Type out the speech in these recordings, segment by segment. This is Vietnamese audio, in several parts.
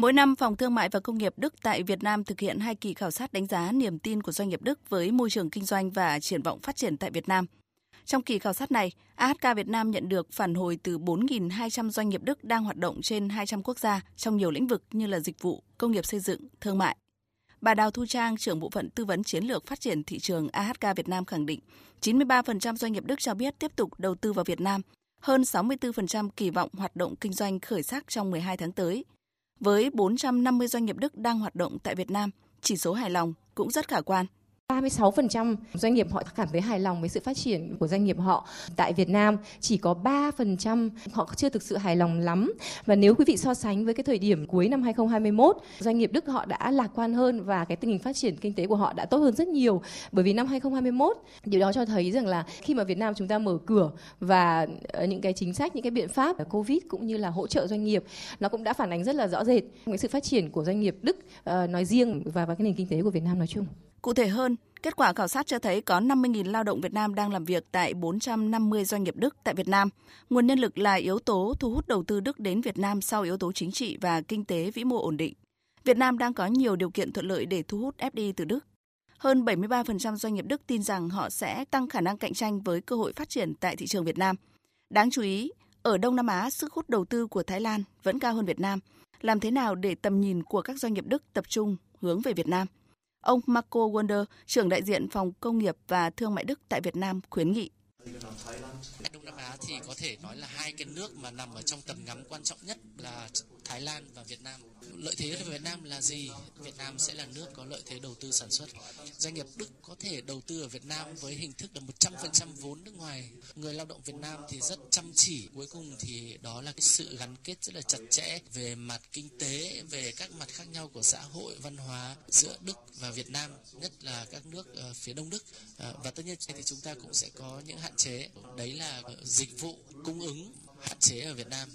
Mỗi năm, Phòng Thương mại và Công nghiệp Đức tại Việt Nam thực hiện hai kỳ khảo sát đánh giá niềm tin của doanh nghiệp Đức với môi trường kinh doanh và triển vọng phát triển tại Việt Nam. Trong kỳ khảo sát này, AHK Việt Nam nhận được phản hồi từ 4.200 doanh nghiệp Đức đang hoạt động trên 200 quốc gia trong nhiều lĩnh vực như là dịch vụ, công nghiệp xây dựng, thương mại. Bà Đào Thu Trang, trưởng bộ phận tư vấn chiến lược phát triển thị trường AHK Việt Nam khẳng định, 93% doanh nghiệp Đức cho biết tiếp tục đầu tư vào Việt Nam, hơn 64% kỳ vọng hoạt động kinh doanh khởi sắc trong 12 tháng tới. Với 450 doanh nghiệp Đức đang hoạt động tại Việt Nam, chỉ số hài lòng cũng rất khả quan. 36% doanh nghiệp họ cảm thấy hài lòng với sự phát triển của doanh nghiệp họ. Tại Việt Nam chỉ có 3% họ chưa thực sự hài lòng lắm. Và nếu quý vị so sánh với cái thời điểm cuối năm 2021, doanh nghiệp Đức họ đã lạc quan hơn và cái tình hình phát triển kinh tế của họ đã tốt hơn rất nhiều. Bởi vì năm 2021, điều đó cho thấy rằng là khi mà Việt Nam chúng ta mở cửa và ờ, những cái chính sách, những cái biện pháp Covid cũng như là hỗ trợ doanh nghiệp, nó cũng đã phản ánh rất là rõ rệt cái sự phát triển của doanh nghiệp Đức ờ, nói riêng và và cái nền kinh tế của Việt Nam nói chung. Cụ thể hơn, kết quả khảo sát cho thấy có 50.000 lao động Việt Nam đang làm việc tại 450 doanh nghiệp Đức tại Việt Nam. Nguồn nhân lực là yếu tố thu hút đầu tư Đức đến Việt Nam sau yếu tố chính trị và kinh tế vĩ mô ổn định. Việt Nam đang có nhiều điều kiện thuận lợi để thu hút FDI từ Đức. Hơn 73% doanh nghiệp Đức tin rằng họ sẽ tăng khả năng cạnh tranh với cơ hội phát triển tại thị trường Việt Nam. Đáng chú ý, ở Đông Nam Á, sức hút đầu tư của Thái Lan vẫn cao hơn Việt Nam. Làm thế nào để tầm nhìn của các doanh nghiệp Đức tập trung hướng về Việt Nam? Ông Marco Wonder, trưởng đại diện phòng công nghiệp và thương mại Đức tại Việt Nam khuyến nghị. Đông Nam Á thì có thể nói là hai cái nước mà nằm ở trong tầm ngắm quan trọng nhất là Thái Lan và Việt Nam. Lợi thế của Việt Nam là gì? Việt Nam sẽ là nước có lợi thế đầu tư sản xuất. Doanh nghiệp Đức có thể đầu tư ở Việt Nam với hình thức là 100% vốn nước ngoài. Người lao động Việt Nam thì rất chăm chỉ. Cuối cùng thì đó là cái sự gắn kết rất là chặt chẽ về mặt kinh tế, về các mặt khác nhau của xã hội, văn hóa giữa Đức và Việt Nam, nhất là các nước ờ, phía Đông Đức. Ờ, và tất nhiên thì chúng ta cũng sẽ có những hạn chế. Đấy là dịch vụ cung ứng, hạn chế ở Việt Nam.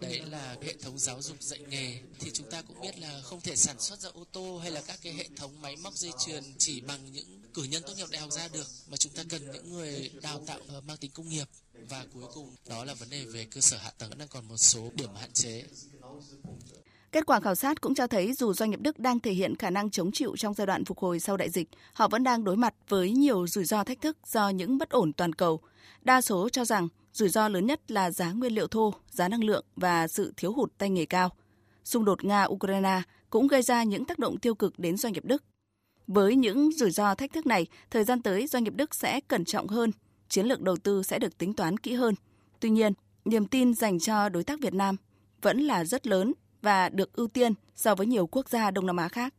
Đấy là hệ thống giáo dục dạy nghề. Thì chúng ta cũng biết là không thể sản xuất ra ô tô hay là các cái hệ thống máy móc dây chuyền chỉ bằng những cử nhân tốt nghiệp đại học ra được, mà chúng ta cần những người đào tạo ờ, mang tính công nghiệp. Và cuối cùng, đó là vấn đề về cơ sở hạ tầng. Đang còn một số điểm hạn chế. Kết quả khảo sát cũng cho thấy dù doanh nghiệp Đức đang thể hiện khả năng chống chịu trong giai đoạn phục hồi sau đại dịch, họ vẫn đang đối mặt với nhiều rủi ro thách thức do những bất ổn toàn cầu. Đa số cho rằng Rủi ro lớn nhất là giá nguyên liệu thô, giá năng lượng và sự thiếu hụt tay nghề cao. Xung đột Nga-Ukraine cũng gây ra những tác động tiêu cực đến doanh nghiệp Đức. Với những rủi ro thách thức này, thời gian tới doanh nghiệp Đức sẽ cẩn trọng hơn, chiến lược đầu tư sẽ được tính toán kỹ hơn. Tuy nhiên, niềm tin dành cho đối tác Việt Nam vẫn là rất lớn và được ưu tiên so với nhiều quốc gia Đông Nam Á khác.